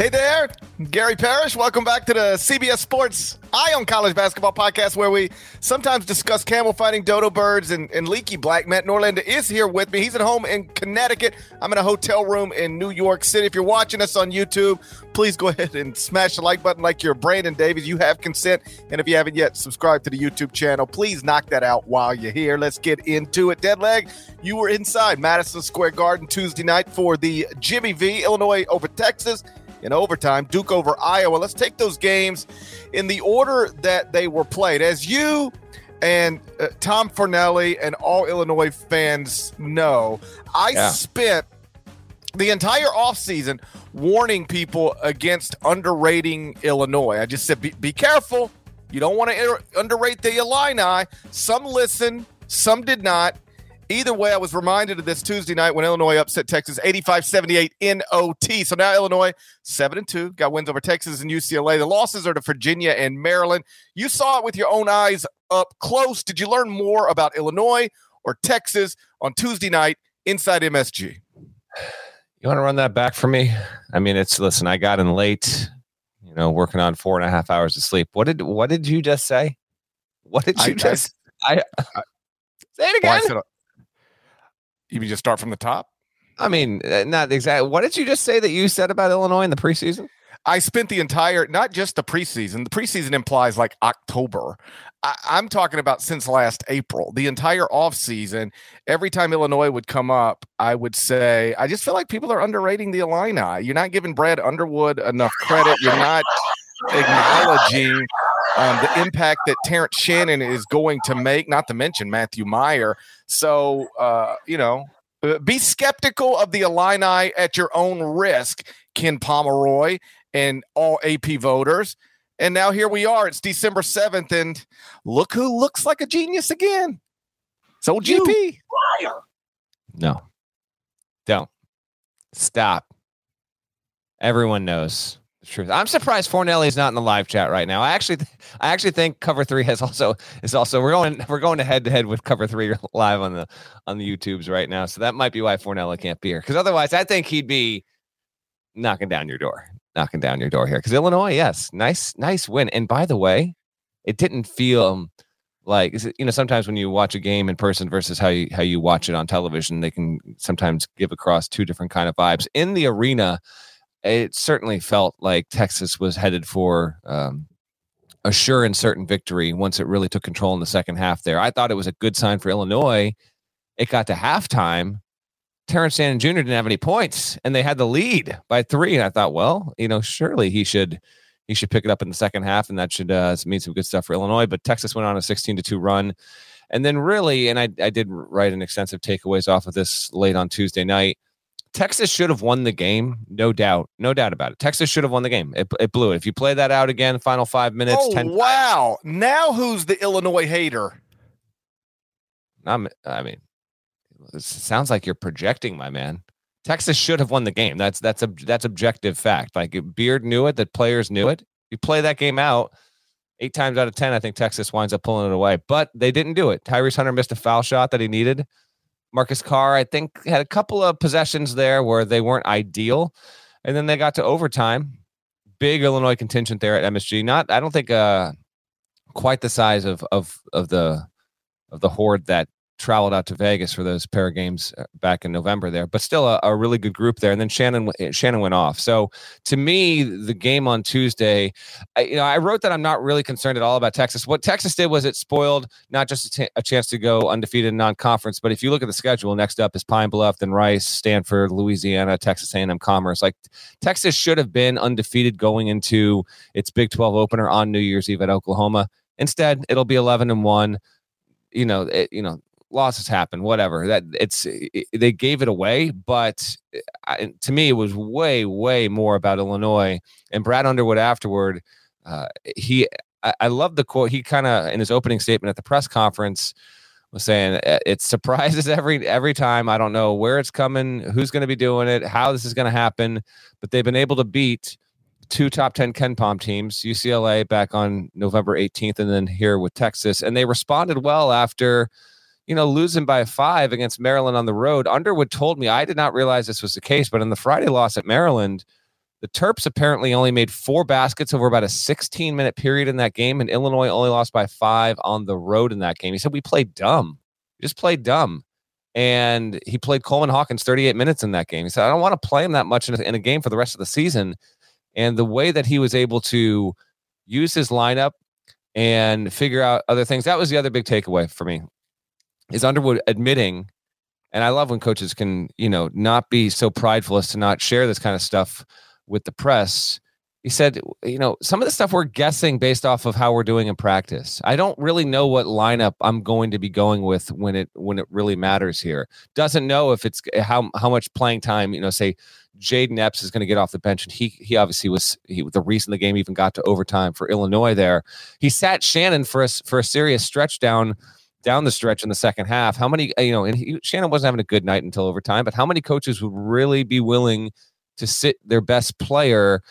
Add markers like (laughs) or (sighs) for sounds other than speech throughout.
Hey there, Gary Parrish. Welcome back to the CBS Sports Eye on College Basketball podcast, where we sometimes discuss camel fighting, dodo birds, and, and leaky black. Matt Norlander is here with me. He's at home in Connecticut. I'm in a hotel room in New York City. If you're watching us on YouTube, please go (laughs) ahead and smash the like button like you're Brandon Davies. You have consent. And if you haven't yet, subscribe to the YouTube channel. Please knock that out while you're here. Let's get into it. Deadleg, you were inside Madison Square Garden Tuesday night for the Jimmy V, Illinois over Texas in overtime, Duke over Iowa. Let's take those games in the order that they were played. As you and uh, Tom Fornelli and all Illinois fans know, I yeah. spent the entire offseason warning people against underrating Illinois. I just said, be, be careful. You don't want to underrate the Illini. Some listened, some did not. Either way, I was reminded of this Tuesday night when Illinois upset Texas 85 78 in OT. So now Illinois 7 and 2, got wins over Texas and UCLA. The losses are to Virginia and Maryland. You saw it with your own eyes up close. Did you learn more about Illinois or Texas on Tuesday night inside MSG? You want to run that back for me? I mean, it's listen, I got in late, you know, working on four and a half hours of sleep. What did what did you just say? What did you I, just I, I, say it again? Well, you just start from the top? I mean, uh, not exactly. What did you just say that you said about Illinois in the preseason? I spent the entire, not just the preseason. The preseason implies like October. I, am talking about since last April, the entire offseason. Every time Illinois would come up, I would say, I just feel like people are underrating the Illini. You're not giving Brad Underwood enough credit. You're not (laughs) acknowledging um, the impact that Terrence Shannon is going to make, not to mention Matthew Mayer. So, uh, you know, uh, be skeptical of the Illini at your own risk, Ken Pomeroy and all AP voters. And now here we are. It's December 7th, and look who looks like a genius again. So GP. Liar. No. Don't. Stop. Everyone knows truth. I'm surprised Fornelli is not in the live chat right now. I actually, I actually think Cover Three has also is also we're going we're going to head to head with Cover Three (laughs) live on the on the YouTubes right now. So that might be why Fornelli can't be here. Because otherwise, I think he'd be knocking down your door, knocking down your door here. Because Illinois, yes, nice nice win. And by the way, it didn't feel like you know sometimes when you watch a game in person versus how you how you watch it on television, they can sometimes give across two different kind of vibes in the arena it certainly felt like Texas was headed for um, a sure and certain victory once it really took control in the second half there. I thought it was a good sign for Illinois. It got to halftime. Terrence Shannon Jr. didn't have any points and they had the lead by three. And I thought, well, you know, surely he should he should pick it up in the second half and that should uh, mean some good stuff for Illinois. But Texas went on a 16 to 2 run. And then really, and I, I did write an extensive takeaways off of this late on Tuesday night Texas should have won the game, no doubt, no doubt about it. Texas should have won the game. It, it blew it. If you play that out again, final five minutes. Oh 10 wow! Now who's the Illinois hater? I'm, I mean, it sounds like you're projecting, my man. Texas should have won the game. That's that's a that's objective fact. Like Beard knew it, that players knew it. You play that game out, eight times out of 10, I think Texas winds up pulling it away, but they didn't do it. Tyrese Hunter missed a foul shot that he needed. Marcus Carr, I think, had a couple of possessions there where they weren't ideal. And then they got to overtime. Big Illinois contingent there at MSG. Not, I don't think, uh, quite the size of of of the of the horde that traveled out to Vegas for those pair of games uh, back in November there, but still a, a, really good group there. And then Shannon eh, Shannon went off. So to me, the game on Tuesday, I, you know, I wrote that I'm not really concerned at all about Texas. What Texas did was it spoiled not just a, t- a chance to go undefeated in non-conference, but if you look at the schedule, next up is Pine Bluff, then Rice, Stanford, Louisiana, Texas A&M Commerce. Like Texas should have been undefeated going into its Big 12 opener on New Year's Eve at Oklahoma. Instead, it'll be 11 and one. You know, it, you know, losses happen, whatever. That it's it, they gave it away, but I, to me, it was way, way more about Illinois and Brad Underwood afterward. Uh, he, I, I love the quote. He kind of in his opening statement at the press conference was saying eh, it surprises (laughs) every every time. I don't know where it's coming, who's going to be doing it, how this is going to happen, but they've been able to beat two top 10 KenPom teams, UCLA back on November 18th, and then here with Texas. And they responded well after, you know, losing by five against Maryland on the road. Underwood told me, I did not realize this was the case, but in the Friday loss at Maryland, the Terps apparently only made four baskets over about a 16 minute period in that game, and Illinois only lost by five on the road in that game. He said, We played dumb. We just played dumb. And he played Coleman Hawkins 38 minutes in that game. He said, I don't want to play him that much in a, in a game for the rest of the season and the way that he was able to use his lineup and figure out other things that was the other big takeaway for me is underwood admitting and i love when coaches can you know not be so prideful as to not share this kind of stuff with the press. He said you know some of the stuff we're guessing based off of how we're doing in practice. I don't really know what lineup i'm going to be going with when it when it really matters here. Doesn't know if it's how how much playing time you know say Jayden Epps is going to get off the bench, and he he obviously was he, the reason the game even got to overtime for Illinois. There, he sat Shannon for a for a serious stretch down down the stretch in the second half. How many you know? And he, Shannon wasn't having a good night until overtime, but how many coaches would really be willing to sit their best player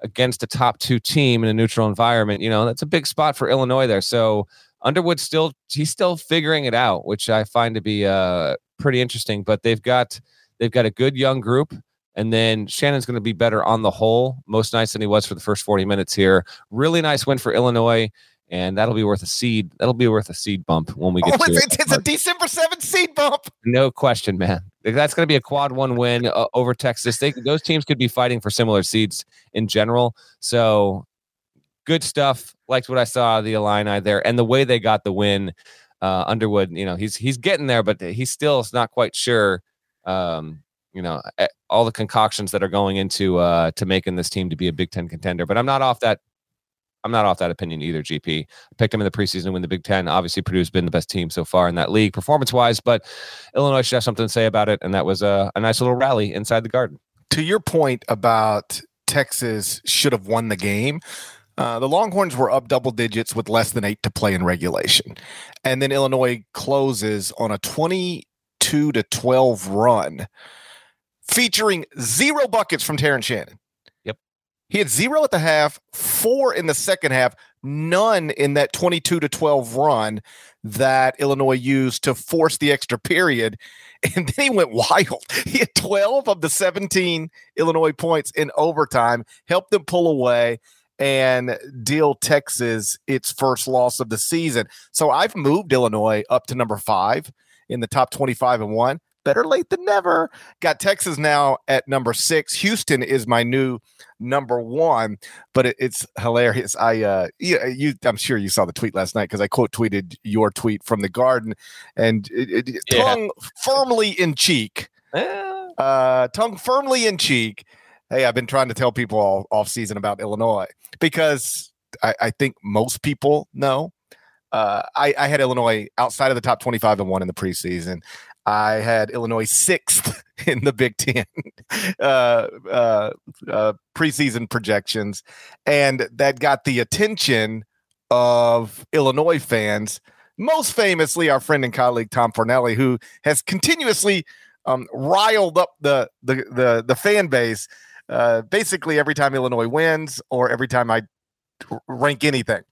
against a top two team in a neutral environment? You know, that's a big spot for Illinois there. So Underwood still he's still figuring it out, which I find to be uh pretty interesting. But they've got they've got a good young group. And then Shannon's going to be better on the whole most nights than he was for the first 40 minutes here. Really nice win for Illinois. And that'll be worth a seed. That'll be worth a seed bump when we get oh, to it's, it. It's a December 7th seed bump. No question, man. That's going to be a quad one win uh, over Texas. They, those teams could be fighting for similar seeds in general. So good stuff. Liked what I saw the Illini there and the way they got the win. Uh, Underwood, you know, he's he's getting there, but he's still not quite sure um, you know all the concoctions that are going into uh to making this team to be a Big Ten contender. But I'm not off that. I'm not off that opinion either. GP I picked them in the preseason to win the Big Ten. Obviously, Purdue's been the best team so far in that league performance wise, but Illinois should have something to say about it, and that was a, a nice little rally inside the Garden. To your point about Texas should have won the game. Uh, the Longhorns were up double digits with less than eight to play in regulation. And then Illinois closes on a 22 to 12 run featuring zero buckets from Terrence Shannon. He had zero at the half, four in the second half, none in that 22 to 12 run that Illinois used to force the extra period. (laughs) And then he went wild. He had 12 of the 17 Illinois points in overtime, helped them pull away and deal Texas its first loss of the season. So I've moved Illinois up to number five in the top 25 and one better late than never. Got Texas now at number six. Houston is my new number one, but it, it's hilarious. I, uh, you, you, I'm sure you saw the tweet last night because I quote tweeted your tweet from the garden and it, it, yeah. tongue firmly in cheek. Uh, tongue firmly in cheek. Hey, I've been trying to tell people all off season about Illinois because I, I think most people know uh, I, I, had Illinois outside of the top 25 and one in the preseason. I had Illinois sixth (laughs) in the Big Ten (laughs) uh, uh, uh, preseason projections, and that got the attention of Illinois fans. Most famously, our friend and colleague Tom Fornelli, who has continuously um, riled up the the the, the fan base. Uh, basically, every time Illinois wins, or every time I rank anything,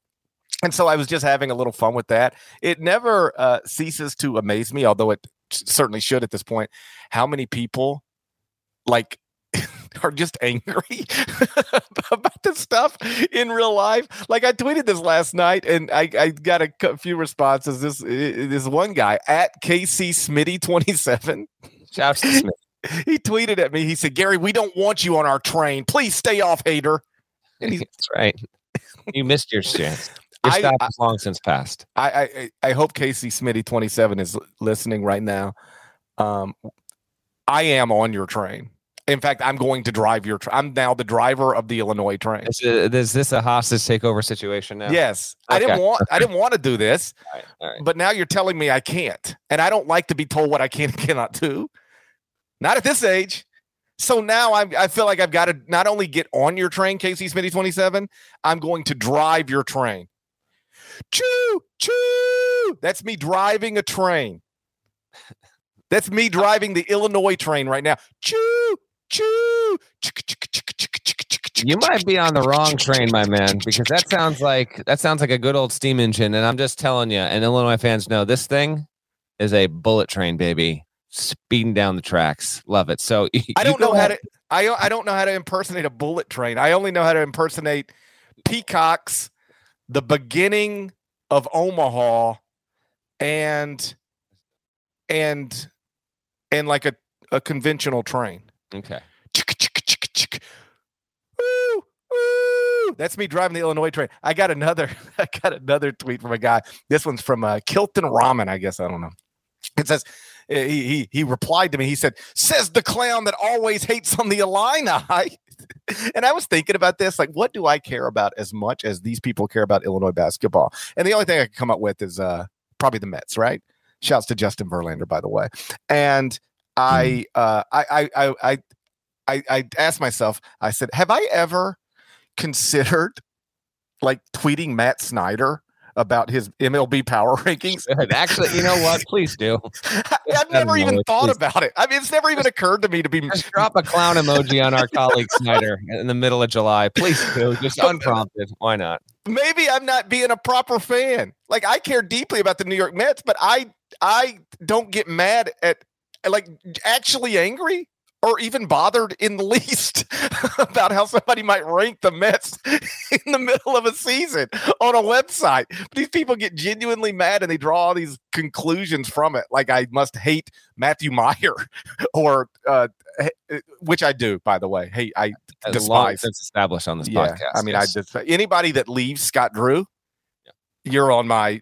and so I was just having a little fun with that. It never uh, ceases to amaze me, although it certainly should at this point, how many people like (laughs) are just angry (laughs) about this stuff in real life. Like I tweeted this last night, and I, I got a few responses. This this one guy at KC Smitty twenty seven. (laughs) Shouts to Smith. He tweeted at me. He said, "Gary, we don't want you on our train. Please stay off, hater." And he's, That's right. You missed your chance. Your I, stop I, is long since passed. I I, I hope Casey Smitty twenty seven is listening right now. Um, I am on your train. In fact, I'm going to drive your. I'm now the driver of the Illinois train. Is, it, is this a hostage takeover situation now? Yes, okay. I didn't want. I didn't want to do this, (laughs) all right, all right. but now you're telling me I can't, and I don't like to be told what I can and cannot do. Not at this age. So now I, I feel like I've got to not only get on your train, Casey Smitty 27, I'm going to drive your train. Choo, choo. That's me driving a train. That's me driving the Illinois train right now. Choo, choo. You might be on the wrong train, my man, because that sounds like that sounds like a good old steam engine. And I'm just telling you, and Illinois fans know this thing is a bullet train, baby, speeding down the tracks. Love it. So (laughs) I don't know how to. I I don't know how to impersonate a bullet train. I only know how to impersonate peacocks, the beginning of Omaha, and and and like a, a conventional train. Okay. Woo, woo. That's me driving the Illinois train. I got another. (laughs) I got another tweet from a guy. This one's from uh, Kilton Ramen. I guess I don't know. It says eh, he, he he replied to me. He said, "Says the clown that always hates on the Illini." (laughs) (laughs) and I was thinking about this, like, what do I care about as much as these people care about Illinois basketball? And the only thing I can come up with is uh, probably the Mets, right? Shouts to Justin Verlander, by the way. And I, mm-hmm. uh, I, I, I, I, I asked myself, I said, have I ever considered like tweeting Matt Snyder about his MLB power (laughs) rankings. (laughs) Actually, you know what? Please do. (laughs) I've never even thought please. about it. I mean, it's never even occurred to me to be. Just drop a clown emoji on our colleague Snyder in the middle of July. Please do. Just unprompted. Why not? Maybe I'm not being a proper fan. Like I care deeply about the New York Mets, but I I don't get mad at like actually angry or even bothered in the (laughs) least about how somebody might rank the Mets (laughs) in the middle of a season on a website. But these people get genuinely mad and they draw all these conclusions from it. Like I must hate Matthew Mayer (laughs) or uh, which I do, by the way. Hey, I As despise. Since established on this yeah, podcast. I mean, yes. I just anybody that leaves Scott Drew, yeah. you're on my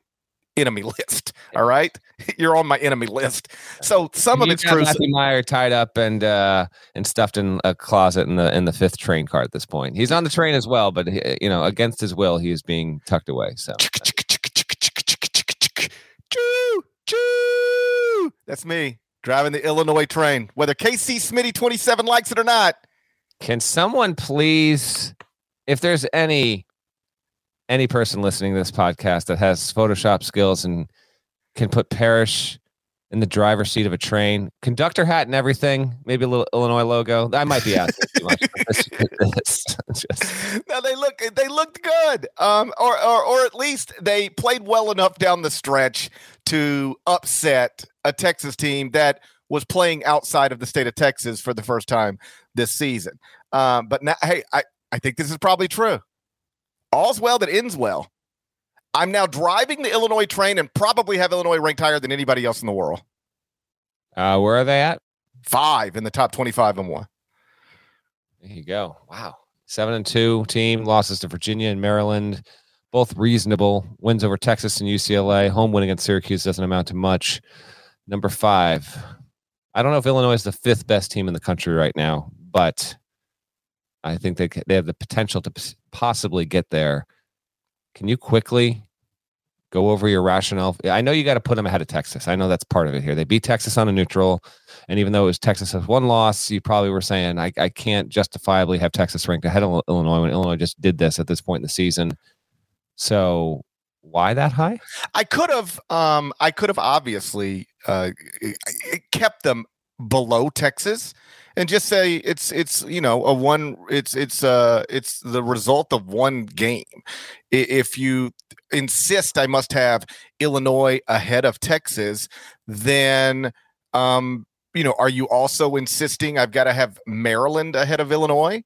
enemy list. All right, (laughs) you're on my enemy list. So some you of it's true. Matthew Mayer tied up and uh, and stuffed in a closet in the in the fifth train car at this point. He's on the train as well, but he, you know, against his will, he is being tucked away. So. That's me driving the Illinois train, whether KC Smitty 27 likes it or not. Can someone please, if there's any any person listening to this podcast that has Photoshop skills and can put Parrish in the driver's seat of a train, conductor hat and everything, maybe a little Illinois logo. I might be asking too much. (laughs) (laughs) no, they look they looked good, um, or, or or at least they played well enough down the stretch to upset a Texas team that was playing outside of the state of Texas for the first time this season. Um, but now, hey, I I think this is probably true all's well that ends well. I'm now driving the Illinois train and probably have Illinois ranked higher than anybody else in the world. Uh, where are they at? Five in the top 25 and one. There you go. Wow. Seven and two team losses to Virginia and Maryland, both reasonable wins over Texas and UCLA. Home win against Syracuse doesn't amount to much. Number five. I don't know if Illinois is the fifth best team in the country right now, but I think they they have the potential to possibly get there. Can you quickly go over your rationale? I know you got to put them ahead of Texas. I know that's part of it here. They beat Texas on a neutral, and even though it was Texas has one loss, you probably were saying I, I can't justifiably have Texas ranked ahead of Illinois when Illinois just did this at this point in the season. So why that high? I could have um I could have obviously uh kept them below Texas and just say it's it's you know a one it's it's uh it's the result of one game. If you insist i must have illinois ahead of texas then um you know are you also insisting i've got to have maryland ahead of illinois?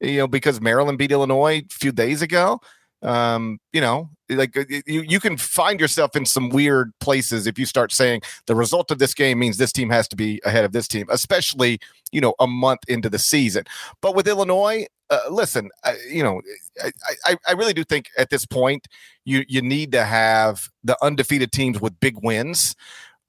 You know because maryland beat illinois a few days ago um, you know, like uh, you, you can find yourself in some weird places if you start saying the result of this game means this team has to be ahead of this team, especially, you know, a month into the season. But with Illinois, uh, listen, I, you know, I, I, I really do think at this point you you need to have the undefeated teams with big wins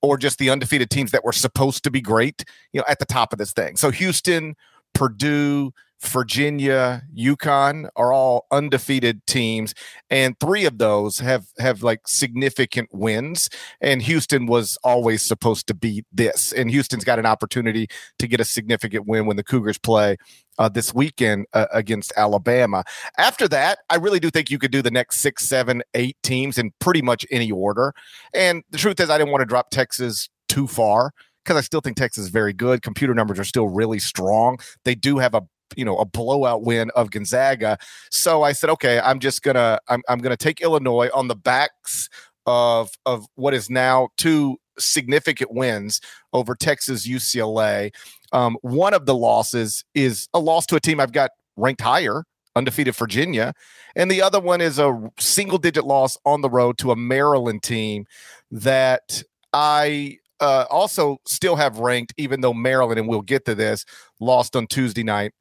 or just the undefeated teams that were supposed to be great, you know, at the top of this thing. So Houston, Purdue, Virginia, UConn are all undefeated teams, and three of those have have like significant wins. And Houston was always supposed to beat this, and Houston's got an opportunity to get a significant win when the Cougars play uh, this weekend uh, against Alabama. After that, I really do think you could do the next six, seven, eight teams in pretty much any order. And the truth is, I didn't want to drop Texas too far because I still think Texas is very good. Computer numbers are still really strong. They do have a you know a blowout win of Gonzaga. So I said, okay, I'm just gonna I'm I'm gonna take Illinois on the backs of of what is now two significant wins over Texas UCLA. Um, one of the losses is a loss to a team I've got ranked higher, undefeated Virginia, and the other one is a single digit loss on the road to a Maryland team that I uh, also still have ranked, even though Maryland, and we'll get to this, lost on Tuesday night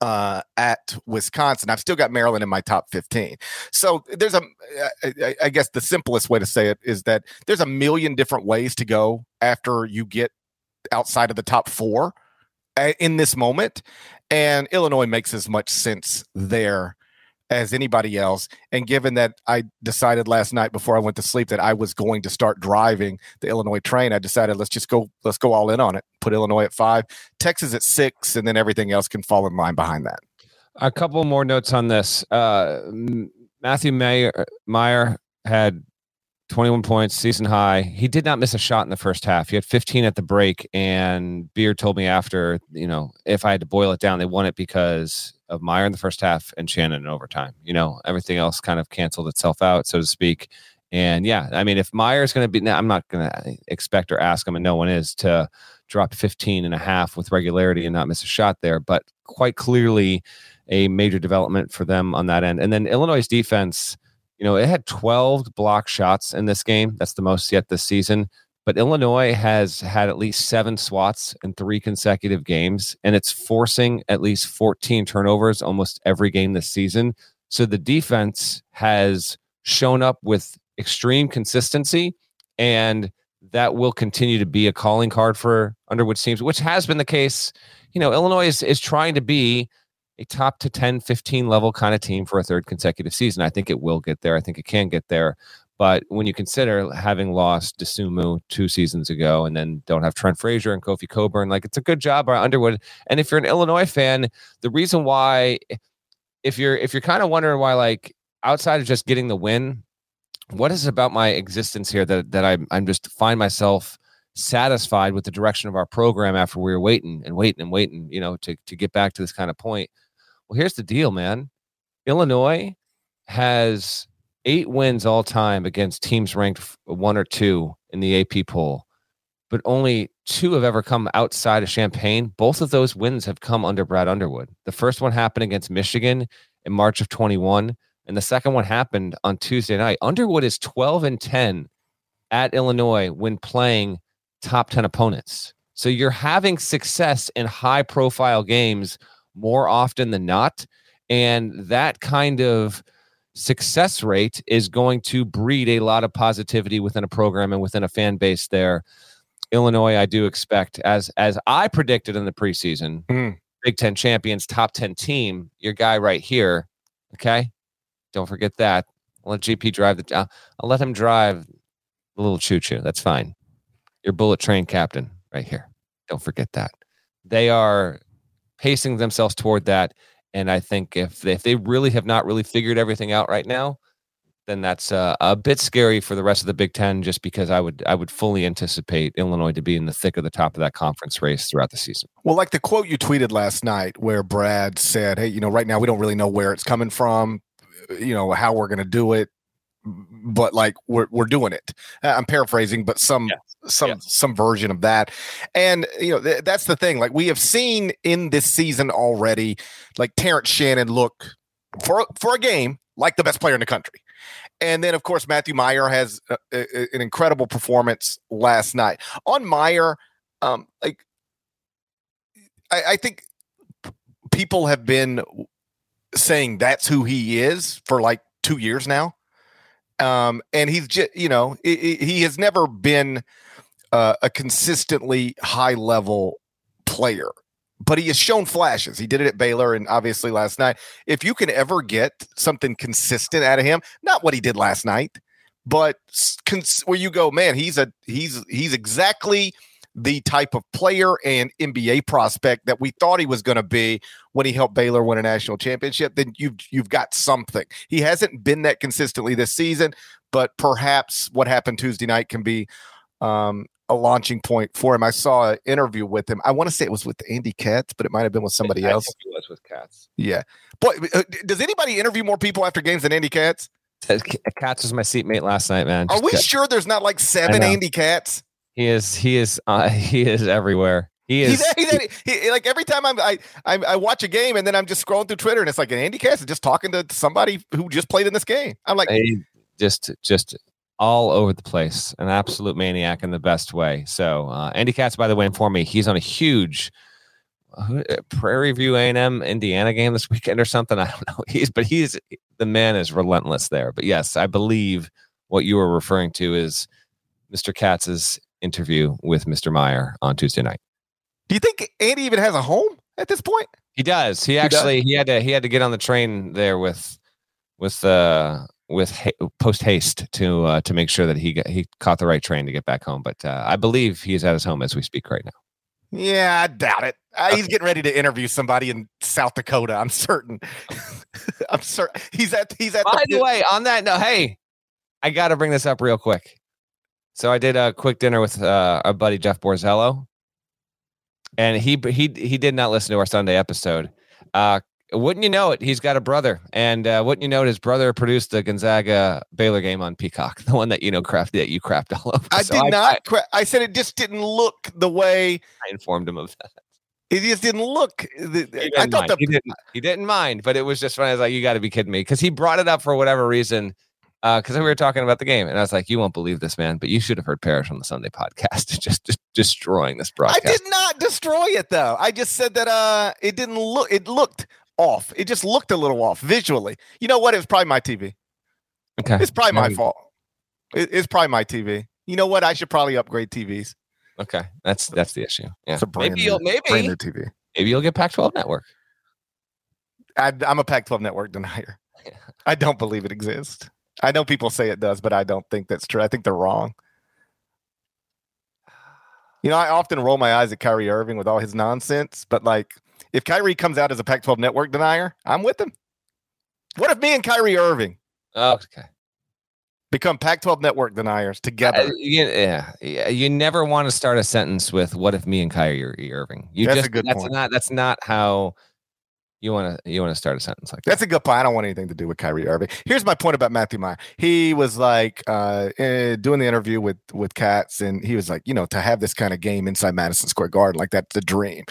uh, at Wisconsin. I've still got Maryland in my top 15. So there's a, I guess the simplest way to say it is that there's a million different ways to go after you get outside of the top four uh, in this moment. And Illinois makes as much sense there as anybody else. And given that I decided last night before I went to sleep that I was going to start driving the Illinois train, I decided let's just go let's go all in on it. Put Illinois at five, Texas at six, and then everything else can fall in line behind that. A couple more notes on this. Uh, Matthew Mayer, Mayer had 21 points, season high. He did not miss a shot in the first half. He had 15 at the break, and Beard told me after, you know, if I had to boil it down, they won it because of Mayer in the first half and Shannon in overtime. You know, everything else kind of canceled itself out, so to speak. And yeah, I mean, if Mayer is going to be, I'm not going to expect or ask him, and no one is to drop 15 and a half with regularity and not miss a shot there, but quite clearly a major development for them on that end. And then Illinois' defense you know, it had 12 block shots in this game. That's the most yet this season. But Illinois has had at least seven swats in three consecutive games, and it's forcing at least 14 turnovers almost every game this season. So the defense has shown up with extreme consistency, and that will continue to be a calling card for Underwood teams, which has been the case. You know, Illinois is, is trying to be a top to 10, 15 level kind of team for a third consecutive season. I think it will get there. I think it can get there. But when you consider having lost Dosunmu two seasons ago and then don't have Trent Frazier and Kofi Cockburn, like it's a good job by Underwood. And if you're an Illinois fan, the reason why, if you're if you're kind of wondering why, like outside of just getting the win, what is about my existence here that that I'm I'm just find myself satisfied with the direction of our program after we were waiting and waiting and waiting, you know, to to get back to this kind of point. Well, here's the deal, man. Illinois has eight wins all time against teams ranked one or two in the AP poll, but only two have ever come outside of Champaign. Both of those wins have come under Brad Underwood. The first one happened against Michigan in March of 21, and the second one happened on Tuesday night. Underwood is 12 and 10 at Illinois when playing top 10 opponents. So you're having success in high profile games more often than not. And that kind of success rate is going to breed a lot of positivity within a program and within a fan base there. Illinois, I do expect, as as I predicted in the preseason, mm. Big Ten champions, top 10 team, your guy right here. Okay. Don't forget that. I'll let GP drive the I'll, I'll let him drive the little choo choo. That's fine. Your bullet train captain right here. Don't forget that. They are pacing themselves toward that. And I think if they, if they really have not really figured everything out right now, then that's uh, a bit scary for the rest of the Big Ten. Just because I would I would fully anticipate Illinois to be in the thick of the top of that conference race throughout the season. Well, like the quote you tweeted last night, where Brad said, "Hey, you know, right now we don't really know where it's coming from, you know, how we're going to do it, but like we're we're doing it." I'm paraphrasing, but some yeah. Some yeah. some version of that. And you know, th- that's the thing. Like we have seen in this season already, like Terrence Shannon look for for a game like the best player in the country. And then, of course, Matthew Mayer has a, a, an incredible performance last night. On Mayer um, like I, I think people have been saying that's who he is for like two years now. Um, and he's just, you know, he has never been uh, a consistently high level player but he has shown flashes. He did it at Baylor and obviously last night. If you can ever get something consistent out of him, not what he did last night, but cons- where you go, man, he's a he's he's exactly the type of player and NBA prospect that we thought he was going to be when he helped Baylor win a national championship, then you've you've got something. He hasn't been that consistently this season, but perhaps what happened Tuesday night can be um, a launching point for him. I saw an interview with him. I want to say it was with Andy Katz, but it might have been with somebody I else. it was with Katz. Yeah. Boy, uh, does anybody interview more people after games than Andy Katz? Katz was my seatmate last night, man. Just Are we sure there's not like seven Andy Katz? He is. He is. Uh, (laughs) he is everywhere. He is. (laughs) He's, he's, he, like every time I'm, I, I I watch a game and then I'm just scrolling through Twitter and it's like an Andy Katz is just talking to somebody who just played in this game. I'm like, just just all over the place, an absolute maniac in the best way. So uh, Andy Katz, by the way, informed me he's on a huge uh, Prairie View A&M Indiana game this weekend or something. I don't (laughs) know. He's but he's the man is relentless there. But yes, I believe what you were referring to is Mr. Katz's interview with Mr. Mayer on Tuesday night. Do you think Andy even has a home at this point? He does. He actually he, does? he had to he had to get on the train there with with uh with ha- post haste to uh, to make sure that he got, he caught the right train to get back home. But uh, I believe he's at his home as we speak right now. Yeah, I doubt it. Uh. He's getting ready to interview somebody in South Dakota. I'm certain. (laughs) I'm certain he's at he's at. By the, the way, on that note, hey, I got to bring this up real quick. So I did a quick dinner with uh, our buddy Jeff Borzello, and he he he did not listen to our Sunday episode. Uh, wouldn't you know it? He's got a brother, and uh, wouldn't you know it? His brother produced the Gonzaga Baylor game on Peacock, (laughs) the one that you know crapped that you crapped all over. I so did I, not. I, cra- I said it just didn't look the way I informed him of that. It just didn't look. The, I thought the, he didn't. He didn't mind, but it was just funny. I was like, "You got to be kidding me!" Because he brought it up for whatever reason. Because uh, we were talking about the game, and I was like, "You won't believe this, man!" But you should have heard Parrish on the Sunday podcast, (laughs) just, just destroying this broadcast. I did not destroy it, though. I just said that uh, it didn't look. It looked off. It just looked a little off visually. You know what? It was probably my TV. Okay. It's probably my fault. It, it's probably my TV. You know what? I should probably upgrade TVs. Okay. That's that's the issue. Yeah. maybe you'll maybe brand new TV. Maybe you'll get Pac-12 network. I, am a Pac-12 network denier. (laughs) I don't believe it exists. I know people say it does, but I don't think that's true. I think they're wrong. You know, I often roll my eyes at Kyrie Irving with all his nonsense, but like if Kyrie comes out as a Pac 12 network denier, I'm with him. What if me and Kyrie Irving oh, okay. become Pac 12 network deniers together? Uh, yeah, yeah. You never want to start a sentence with "What if me and Kyrie Irving?" You that's just, a good that's point. Not, that's not how you want to you want to start a sentence like that. That's a good point. I don't want anything to do with Kyrie Irving. Here's my point about Matthew Mayer. He was like uh, eh, doing the interview with with Katz, and he was like, you know, to have this kind of game inside Madison Square Garden, like that's the dream.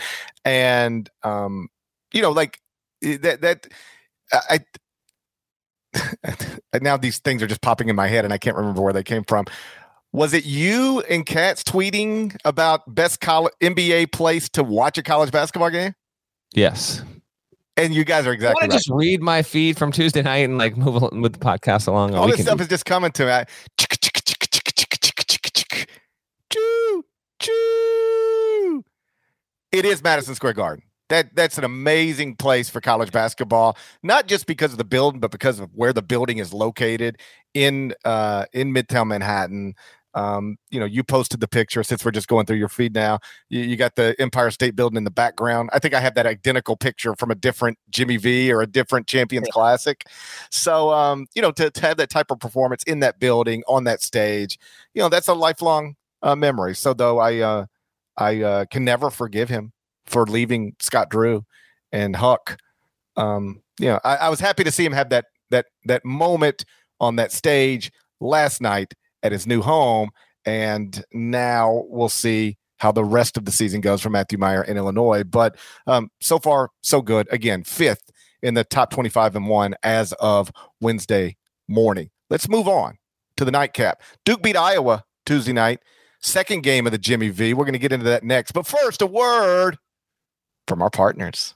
And um, you know, like eh, that that I. (laughs) now these things are just popping in my head, and I can't remember where they came from. Was it you and Katz tweeting about best college NBA place to watch a college basketball game? Yes. And you guys are exactly I right. Just read my feed from Tuesday night and like move with the podcast along. All this stuff do- is just coming to me. Choo, choo. It is Madison Square Garden. That that's an amazing place for college basketball, not just because of the building, but because of where the building is located in uh, in Midtown Manhattan. Um, you know, you posted the picture since we're just going through your feed now. You, you, got the Empire State Building in the background. I think I have that identical picture from a different Jimmy V or a different Champions yeah. Classic. So, um, you know, to, to, have that type of performance in that building on that stage, you know, that's a lifelong uh, memory. So, though I, uh, I uh, can never forgive him for leaving Scott Drew and Huck. Um, you know, I, I was happy to see him have that that that moment on that stage last night at his new home. And now we'll see how the rest of the season goes for Matthew Mayer in Illinois. But um, so far, so good. Again, fifth in the top 25 and one as of Wednesday morning. Let's move on to the nightcap. Duke beat Iowa Tuesday night, second game of the Jimmy V. We're going to get into that next. But first, a word from our partners.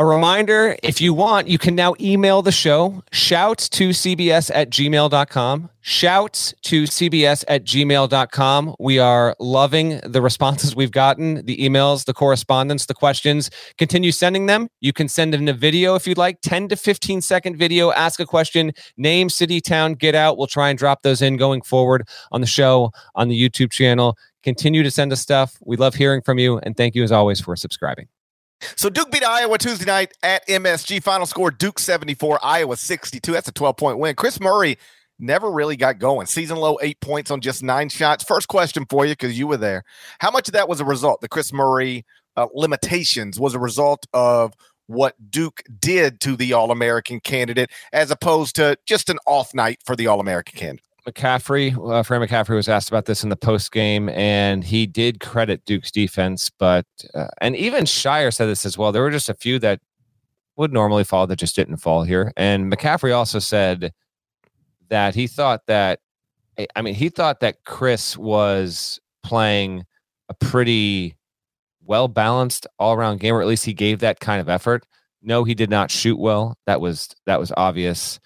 A reminder if you want, you can now email the show. Shouts to CBS at gmail.com. Shouts to CBS at gmail.com. We are loving the responses we've gotten, the emails, the correspondence, the questions. Continue sending them. You can send in a video if you'd like, 10 to 15 second video. Ask a question, name, city, town, get out. We'll try and drop those in going forward on the show, on the YouTube channel. Continue to send us stuff. We love hearing from you. And thank you as always for subscribing. So Duke beat Iowa Tuesday night at MSG. Final score Duke 74, Iowa 62. That's a 12 point win. Kris Murray never really got going. Season low eight points on just nine shots. First question for you because you were there. How much of that was a result? The Kris Murray uh, limitations was a result of what Duke did to the All American candidate as opposed to just an off night for the All American candidate. McCaffery, uh, Fran McCaffery was asked about this in the post game, and he did credit Duke's defense, but uh, and even Scheyer said this as well. There were just a few that would normally fall that just didn't fall here, and McCaffery also said that he thought that, I mean, he thought that Kris was playing a pretty well balanced all around game, or at least he gave that kind of effort. No, he did not shoot well. That was that was obvious.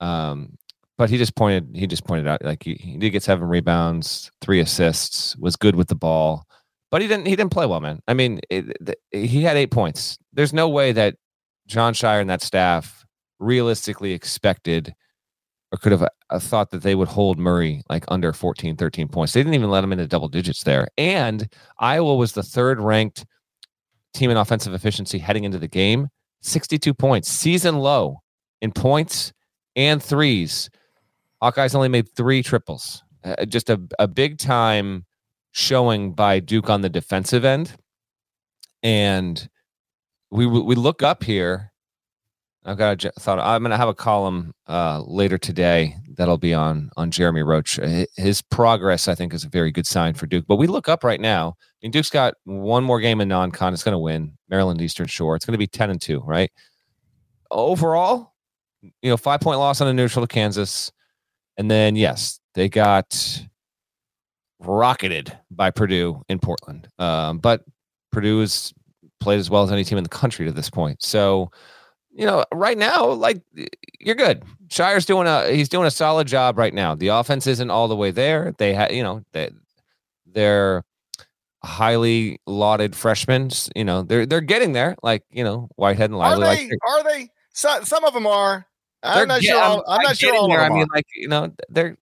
Um, but he just pointed he just pointed out like he, he did get seven rebounds, three assists, was good with the ball, but he didn't he didn't play well, man. I mean, it, he had eight points. There's no way that Jon Scheyer and that staff realistically expected or could have uh, thought that they would hold Murray like under 14, 13 points. They didn't even let him into double digits there. And Iowa was the third ranked team in offensive efficiency heading into the game, 62 points, season low in points and threes. Hawkeyes only made three triples. Uh, just a, a big time showing by Duke on the defensive end. And we we look up here. I've got a thought. I'm going to have a column uh, later today that'll be on on Jeremy Roach. His progress, I think, is a very good sign for Duke. But we look up right now. I mean, Duke's got one more game in non-con. It's going to win Maryland Eastern Shore. It's going to be ten and two, right? Overall, you know, five point loss on a neutral to Kansas. And then, yes, they got rocketed by Purdue in Portland. Um, but Purdue has played as well as any team in the country to this point. So, you know, right now, like you're good. Scheyer's doing a he's doing a solid job right now. The offense isn't all the way there. They had, you know, they they're highly lauded freshmen. You know, they're they're getting there. Like you know, Whitehead and Lively. Are they? Like, are they? So, some of them are. I'm not sure. All, I'm, I'm not sure. All there. I mean, like you know, they're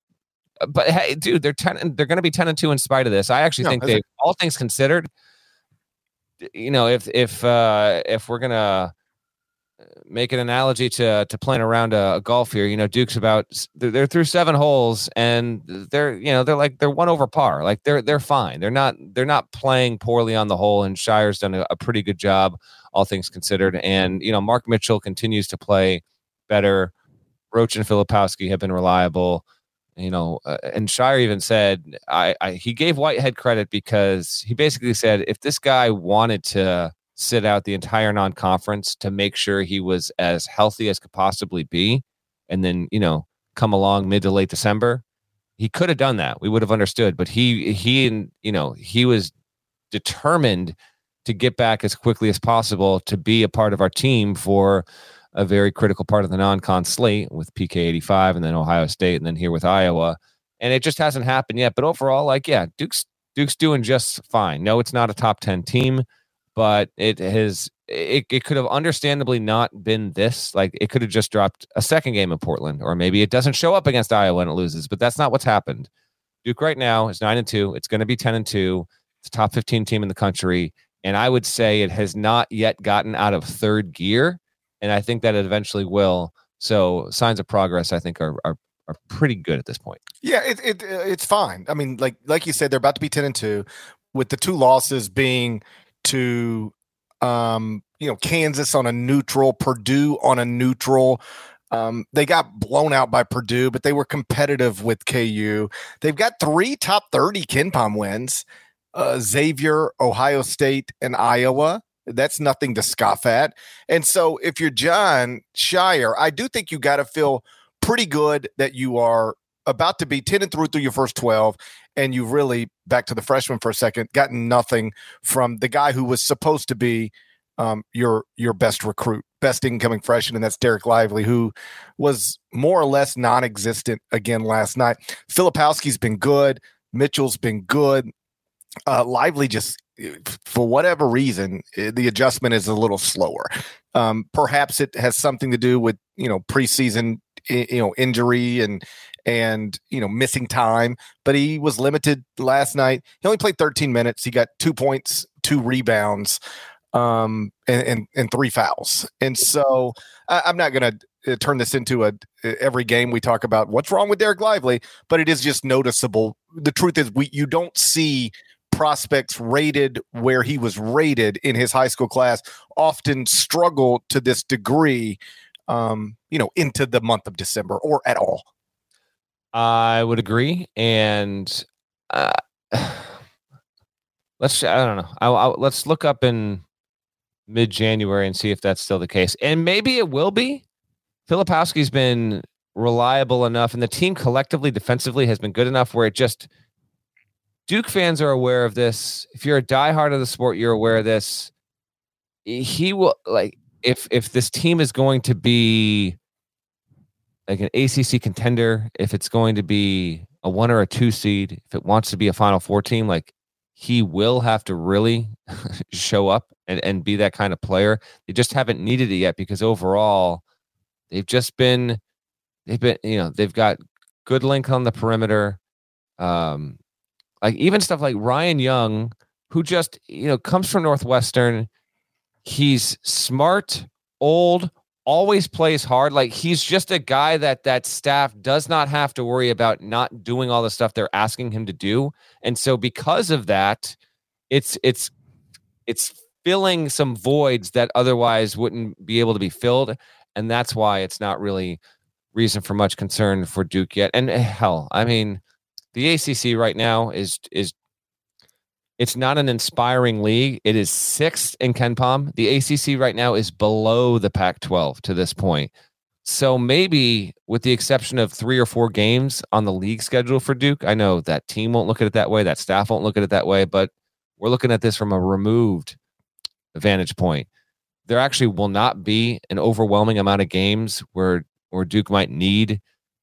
but hey, dude, they're ten. They're going to be ten and two in spite of this. I actually No, think they, all things considered, you know, if if uh if we're gonna make an analogy to to playing around a, a golf here, you know, Duke's about they're, they're through seven holes and they're you know they're like they're one over par. Like they're they're fine. They're not they're not playing poorly on the hole. And Scheyer's done a, a pretty good job, all things considered. And you know, Mark Mitchell continues to play better. Roach and Filipowski have been reliable you know, uh, and Scheyer even said I, I he gave Whitehead credit because he basically said if this guy wanted to sit out the entire non-conference to make sure he was as healthy as could possibly be, and then you know come along mid to late December, he could have done that. We would have understood, but he he and you know he was determined to get back as quickly as possible to be a part of our team for a very critical part of the non-con slate with PK 85 and then Ohio State and then here with Iowa. And it just hasn't happened yet. But overall, like, yeah, Duke's Duke's doing just fine. No, it's not a top 10 team, but it has it, it could have understandably not been this. Like it could have just dropped a second game in Portland, or maybe it doesn't show up against Iowa and it loses, but that's not what's happened. Duke right now is nine and two. It's going to be 10 and two. It's a top 15 team in the country. And I would say it has not yet gotten out of third gear and I think that it eventually will. So signs of progress, I think, are are, are pretty good at this point. Yeah, it, it it's fine. I mean, like like you said, they're about to be ten and two, with the two losses being to um, you know Kansas on a neutral, Purdue on a neutral. Um, they got blown out by Purdue, but they were competitive with KU. They've got three top 30 KenPom wins uh, Xavier, Ohio State, and Iowa. That's nothing to scoff at. And so, if you're Jon Scheyer, I do think you got to feel pretty good that you are about to be 10 and through through your first 12 and you've really back to the freshman for a second gotten nothing from the guy who was supposed to be um, your your best recruit best incoming freshman and that's Dereck Lively who was more or less non-existent again last night. Filipowski's been good. Mitchell's been good. Uh, Lively just for whatever reason, eh, the adjustment is a little slower. Um, perhaps it has something to do with you know preseason you know injury and and you know missing time. But he was limited last night. He only played 13 minutes. He got two points, two rebounds, um, and and, and three fouls. And so I, I'm not going to uh, turn this into a every game we talk about what's wrong with Dereck Lively, but it is just noticeable. The truth is we you don't see prospects rated where he was rated in his high school class often struggle to this degree, um, you know, into the month of December or at all. I would agree, and uh, (sighs) let's I don't know. I'll, I'll, let's look up in mid January and see if that's still the case, and maybe it will be. Filipowski's been reliable enough, and the team collectively defensively has been good enough where it just Duke fans are aware of this. If you're a diehard of the sport, you're aware of this. He will like if if this team is going to be like an ACC contender, if it's going to be a one or a two seed, if it wants to be a Final Four team, like he will have to really (laughs) show up and, and be that kind of player. They just haven't needed it yet because overall, they've just been they've been you know they've got good length on the perimeter. Um, like even stuff like Ryan Young, who just you know comes from Northwestern. He's smart, old, always plays hard. Like he's just a guy that that staff does not have to worry about not doing all the stuff they're asking him to do. And so because of that, it's it's it's filling some voids that otherwise wouldn't be able to be filled. And that's why it's not really reason for much concern for Duke yet. And eh, hell, I mean, the ACC right now is is it's not an inspiring league. It is sixth in KenPom. The ACC right now is below the Pac-12 to this point. So maybe, with the exception of three or four games on the league schedule for Duke, I know that team won't look at it that way. That staff won't look at it that way. But we're looking at this from a removed vantage point. There actually will not be an overwhelming amount of games where where Duke might need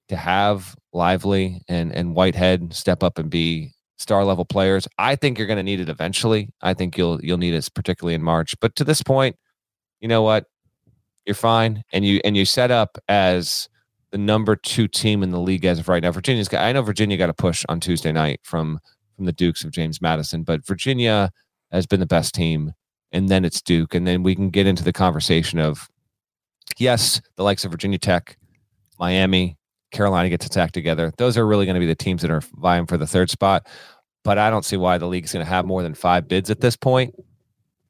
to have Lively and and Whitehead step up and be star level players. I think you're going to need it eventually. I think you'll you'll need it particularly in March. But to this point, you know what? You're fine, and you and you set up as the number two team in the league as of right now. Virginia's got, I know Virginia got a push on Tuesday night from from the Dukes of James Madison, but Virginia has been the best team, and then it's Duke, and then we can get into the conversation of yes, the likes of Virginia Tech, Miami, Carolina gets to attack together. Those are really going to be the teams that are vying for the third spot. But I don't see why the league's going to have more than five bids at this point.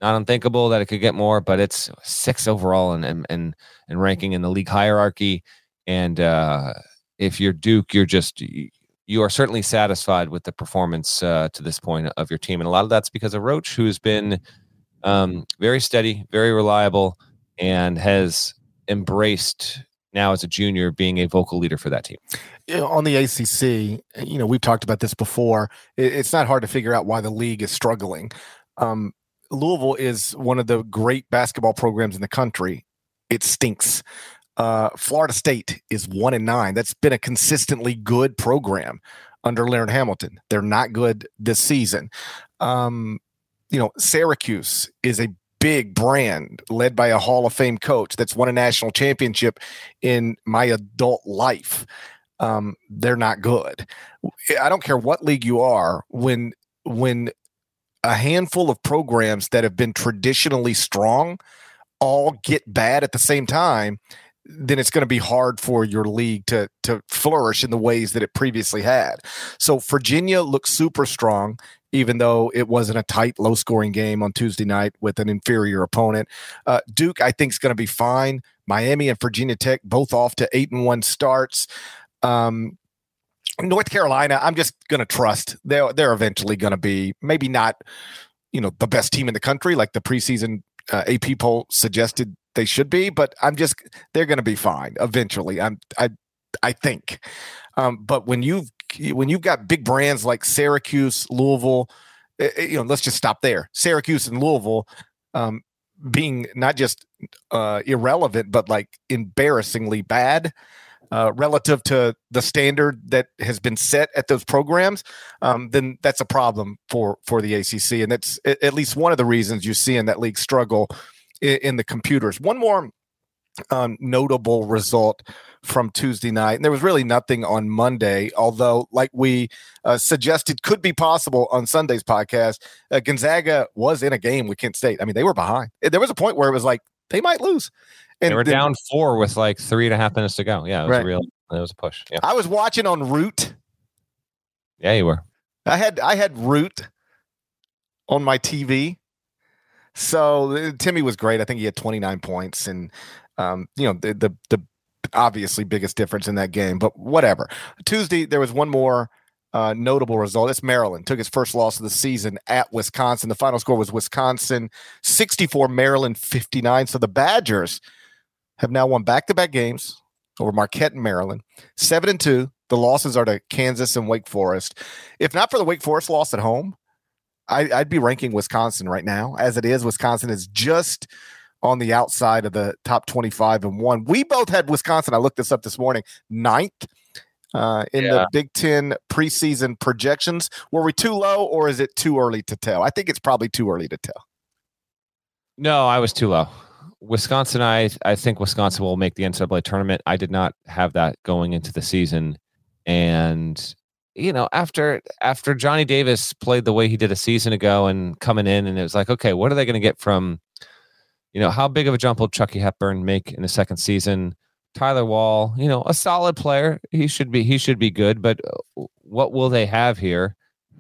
Not unthinkable that it could get more, but it's six overall and and and, and ranking in the league hierarchy. And uh, if you're Duke, you're just you are certainly satisfied with the performance uh, to this point of your team, and a lot of that's because of Roach, who's been um, very steady, very reliable, and has embraced now as a junior being a vocal leader for that team. On the ACC, you know, we've talked about this before. It's not hard to figure out why the league is struggling. Um, Louisville is one of the great basketball programs in the country. It stinks. Uh, Florida State is one and nine. That's been a consistently good program under Leonard Hamilton. They're not good this season. Um, you know, Syracuse is a big brand led by a Hall of Fame coach that's won a national championship in my adult life. Um, they're not good. I don't care what league you are when when a handful of programs that have been traditionally strong all get bad at the same time then it's going to be hard for your league to to flourish in the ways that it previously had. So Virginia looks super strong even though it wasn't a tight, low scoring game on Tuesday night with an inferior opponent. Uh, Duke, I think, is going to be fine. Miami and Virginia Tech both off to eight and one starts. Um, North Carolina, I'm just going to trust they're they're eventually going to be maybe not, you know, the best team in the country like the preseason uh, AP poll suggested they should be, but I'm just they're going to be fine eventually. I'm I I think. Um, but when you've when you've got big brands like Syracuse, Louisville, eh, eh, you know, let's just stop there. Syracuse and Louisville um, being not just uh, irrelevant, but like embarrassingly bad. Uh, relative to the standard that has been set at those programs, um, then that's a problem for for the ACC, and that's at least one of the reasons you see in that league struggle in, in the computers. One more um, notable result from Tuesday night. And there was really nothing on Monday, although, like we uh, suggested, could be possible on Sunday's podcast. Uh, Gonzaga was in a game with Kent State. I mean, they were behind. There was a point where it was like they might lose. And they were then, down four with like three and a half minutes to go. Yeah, it was right. a real. It was a push. Yeah. I was watching on Root. Yeah, you were. I had I had Root on my TV. So Timme was great. I think he had 29 points, and um, you know the, the the obviously biggest difference in that game. But whatever. Tuesday there was one more uh, notable result. It's Maryland took its first loss of the season at Wisconsin. The final score was Wisconsin 64, Maryland 59. So the Badgers have now won back to back games over Marquette and Maryland, seven and two. The losses are to Kansas and Wake Forest. If not for the Wake Forest loss at home, I, would be ranking Wisconsin right now. As it is, Wisconsin is just on the outside of the top 25 and one. We both had Wisconsin. I looked this up this morning, ninth uh, in yeah. the Big Ten preseason projections. Were we too low or is it too early to tell? I think it's probably too early to tell. No, I was too low. Wisconsin, I I think Wisconsin will make the NCAA tournament. I did not have that going into the season, and you know after after Johnny Davis played the way he did a season ago and coming in, and it was like, okay, what are they going to get from you know, how big of a jump will Chucky Hepburn make in the second season? Tyler Wahl, you know, a solid player. He should be he should be good, but uh, what will they have here?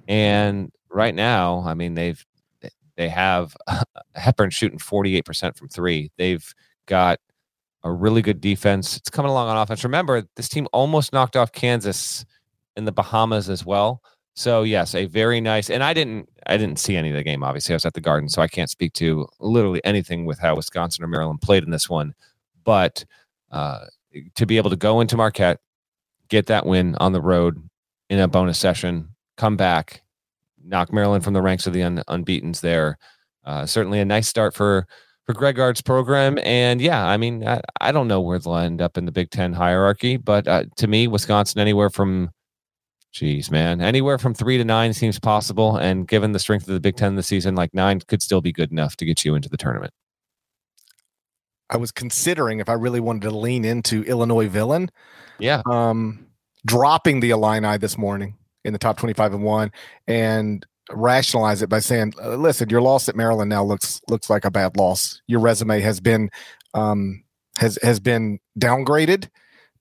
And right now, I mean, they've they have (laughs) Hepburn shooting 48% from 3. They've got a really good defense. It's coming along on offense. Remember, this team almost knocked off Kansas in the Bahamas as well. So yes, a very nice. And I didn't I didn't see any of the game. Obviously, I was at the Garden, so I can't speak to literally anything with how Wisconsin or Maryland played in this one. But uh, to be able to go into Marquette, get that win on the road in a bonus session, come back, knock Maryland from the ranks of the un- unbeaten's there. Uh, certainly a nice start for for Greg Gard's program. And yeah, I mean, I, I don't know where they'll end up in the Big Ten hierarchy, but uh, to me, Wisconsin anywhere from Jeez, man. Anywhere from three to nine seems possible. And given the strength of the Big Ten this season, like nine could still be good enough to get you into the tournament. I was considering if I really wanted to lean into Illinois villain. Yeah. Um, dropping the Illini this morning in the top 25 and one and rationalize it by saying, uh, listen, your loss at Maryland now looks looks like a bad loss. Your resume has been um, has has been downgraded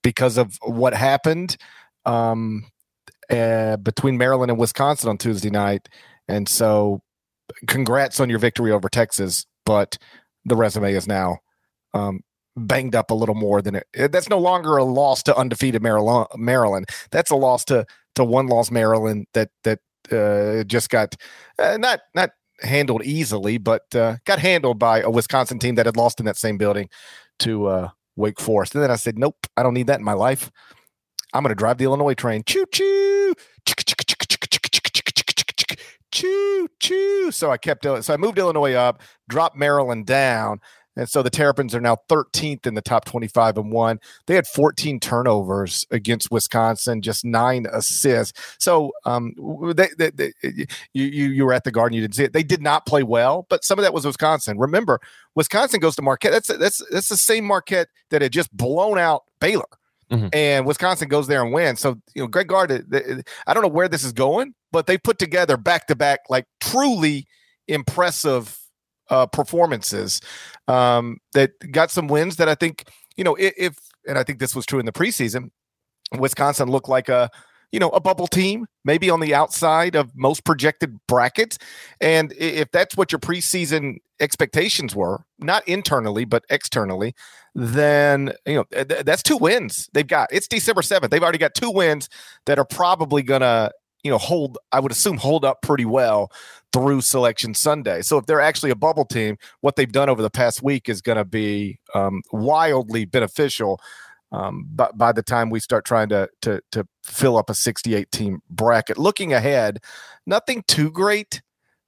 because of what happened um, uh, between Maryland and Wisconsin on Tuesday night. And so, congrats on your victory over Texas, but the resume is now um, banged up a little more than it. That's no longer a loss to undefeated Maryland. Maryland. That's a loss to to one loss Maryland that that uh, just got uh, not not handled easily, but uh, got handled by a Wisconsin team that had lost in that same building to uh, Wake Forest. And then I said, nope, I don't need that in my life. I'm going to drive the Illinois train. Choo choo. Choo choo. So I kept so I moved Illinois up, dropped Maryland down, and so the Terrapins are now 13th in the top 25 and one. They had 14 turnovers against Wisconsin, just nine assists. So um, they, they, they, you, you, were at the Garden, you didn't see it. They did not play well, but some of that was Wisconsin. Remember, Wisconsin goes to Marquette. That's that's that's the same Marquette that had just blown out Baylor. Mm-hmm. And Wisconsin goes there and wins. So, you know, Greg Gard, I don't know where this is going, but they put together back to back, like truly impressive uh, performances um, that got some wins that I think, you know, if, and I think this was true in the preseason, Wisconsin looked like a, you know, a bubble team, maybe on the outside of most projected brackets. And if that's what your preseason expectations were, not internally, but externally, then, you know, th- that's two wins they've got. It's December 7th. They've already got two wins that are probably going to, you know, hold, I would assume, hold up pretty well through Selection Sunday. So if they're actually a bubble team, what they've done over the past week is going to be um, wildly beneficial. Um, but by the time we start trying to, to to fill up a 68 team bracket, looking ahead, nothing too great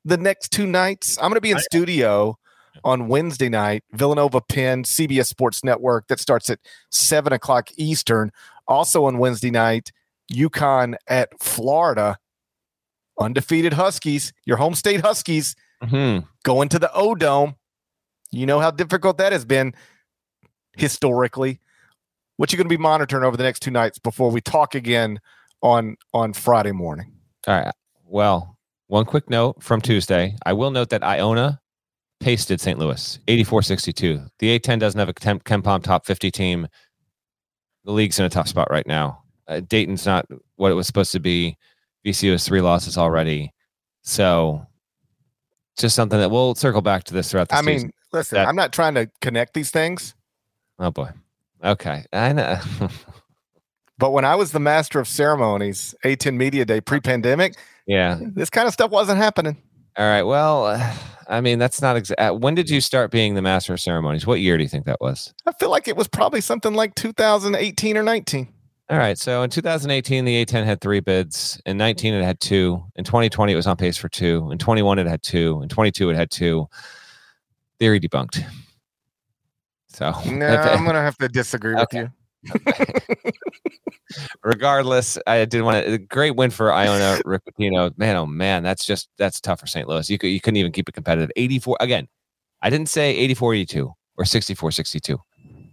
the next two nights. I'm going to be in studio on Wednesday night, Villanova Penn, CBS Sports Network. That starts at seven o'clock Eastern. Also on Wednesday night, UConn at Florida undefeated Huskies, your home state Huskies, mm-hmm. going to the O Dome. You know how difficult that has been historically. What you going to be monitoring over the next two nights before we talk again on on Friday morning? All right. Well, one quick note from Tuesday. I will note that Iona pasted St. Louis 84-62. The A10 doesn't have a KenPom top 50 team. The league's in a tough spot right now. Uh, Dayton's not what it was supposed to be. VCU has three losses already. So just something that we'll circle back to this throughout the I season. I mean, listen, that, I'm not trying to connect these things. Oh boy. Okay. I know. but when I was the master of ceremonies, A10 Media Day pre-pandemic, yeah, this kind of stuff wasn't happening. All right. Well, uh, I mean, that's not exact. Uh, when did you start being the master of ceremonies? What year do you think that was? I feel like it was probably something like 2018 or 19. All right. So in 2018, the A10 had three bids. In 19, it had two. In 2020, it was on pace for two. In 21, it had two. In 22, it had two. Theory debunked. So no, (laughs) I'm gonna have to disagree okay. with you. (laughs) Regardless, I did want to. Great win for Iona Rick Man, oh man, that's just that's tough for St. Louis. You could, you couldn't even keep it competitive. 84 again. I didn't say 84 82 or 64 62.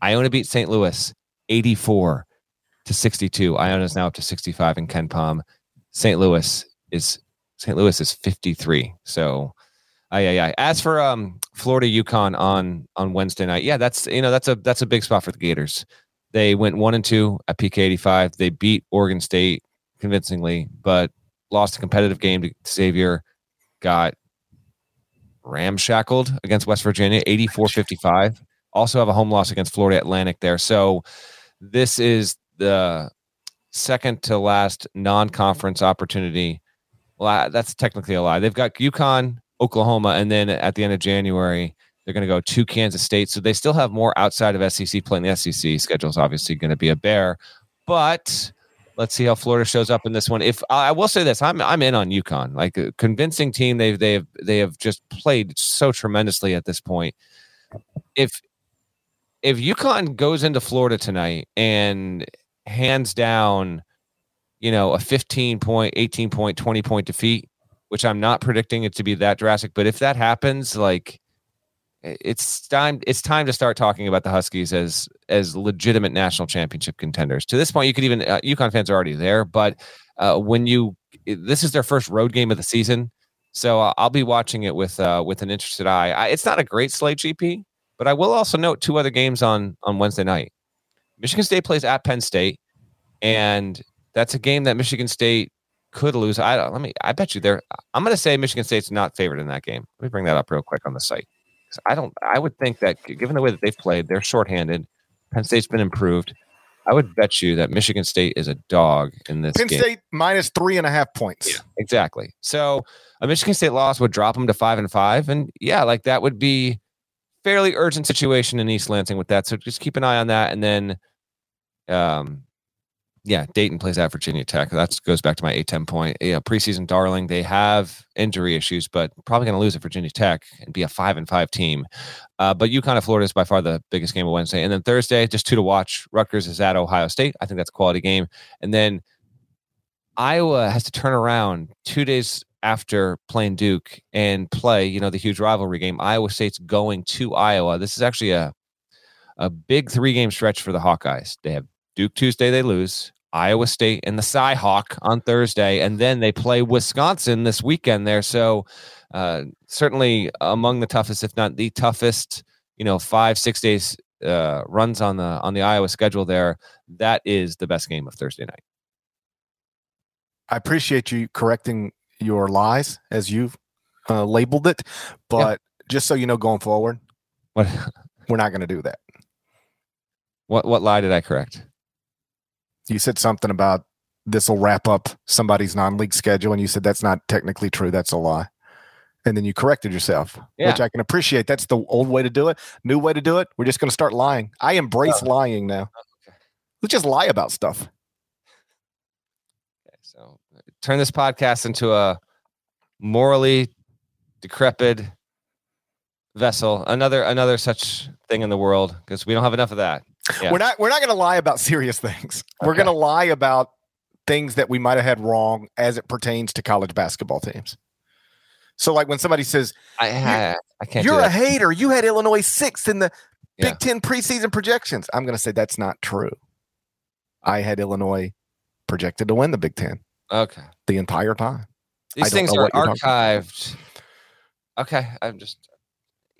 Iona beat St. Louis 84 to 62. Iona is now up to 65 in KenPom. St. Louis is St. Louis is 53. So, yeah, yeah. As for um, Florida UConn on on Wednesday night, yeah, that's you know that's a that's a big spot for the Gators. They went one and two at PK 85. They beat Oregon State convincingly, but lost a competitive game to Xavier. Got ramshackled against West Virginia, 84 55. Also have a home loss against Florida Atlantic there. So this is the second to last non-conference opportunity. Well, that's technically a lie. They've got UConn, Oklahoma, and then at the end of January, they're going to go to Kansas State. So they still have more outside of SEC playing. The SEC schedule is obviously going to be a bear, but let's see how Florida shows up in this one. If I will say this, I'm I'm in on UConn. Like a convincing team. They've they have they have just played so tremendously at this point. If if UConn goes into Florida tonight and hands down, you know, a 15 point, 18 point, 20 point defeat, which I'm not predicting it to be that drastic. But if that happens, like it's time it's time to start talking about the Huskies as as legitimate national championship contenders. To this point, you could even uh, UConn fans are already there, but uh, when you this is their first road game of the season, so uh, I'll be watching it with uh, with an interested eye. I, it's not a great slate, GP, but I will also note two other games on on Wednesday night. Michigan State plays at Penn State, and that's a game that Michigan State could lose. I don't. Let me. I bet you they're. I'm going to say Michigan State's not favored in that game. Let me bring that up real quick on the site. I don't. I would think that given the way that they've played, they're shorthanded. Penn State's been improved. I would bet you that Michigan State is a dog in this. Penn game. State minus three and a half points. Yeah, exactly. So a Michigan State loss would drop them to five and five, and yeah, like that would be fairly urgent situation in East Lansing with that. So just keep an eye on that, and then, um, yeah, Dayton plays at Virginia Tech. That goes back to my A10 point. Yeah, preseason darling. They have injury issues, but probably going to lose at Virginia Tech and be a five and five team. Uh, but UConn of Florida is by far the biggest game of Wednesday. And then Thursday, just two to watch. Rutgers is at Ohio State. I think that's a quality game. And then Iowa has to turn around two days after playing Duke and play, you know, the huge rivalry game. Iowa State's going to Iowa. This is actually a a big three game stretch for the Hawkeyes. They have Duke Tuesday, they lose. Iowa State and the Cyhawk on Thursday, and then they play Wisconsin this weekend there. So, uh, certainly among the toughest, if not the toughest, you know, five six days uh, runs on the on the Iowa schedule. There, that is the best game of Thursday night. I appreciate you correcting your lies as you've uh, labeled it, but yeah. just so you know, going forward, what we're not going to do that. What what lie did I correct? You said something about this will wrap up somebody's non-league schedule, and you said that's not technically true. That's a lie. And then you corrected yourself, yeah. which I can appreciate. That's the old way to do it. New way to do it. We're just going to start lying. I embrace oh. lying now. Okay. Let's just lie about stuff. Okay, so turn this podcast into a morally decrepit vessel. Another another such thing in the world because we don't have enough of that. Yeah. We're not we're not going to lie about (laughs) serious things. Okay. We're going to lie about things that we might have had wrong as it pertains to college basketball teams. So, like when somebody says, "I, I, I can't," you're a hater. You had Illinois sixth in the yeah. Big Ten preseason projections. I'm going to say that's not true. I had Illinois projected to win the Big Ten. Okay, the entire time. These things are archived. Okay, I'm just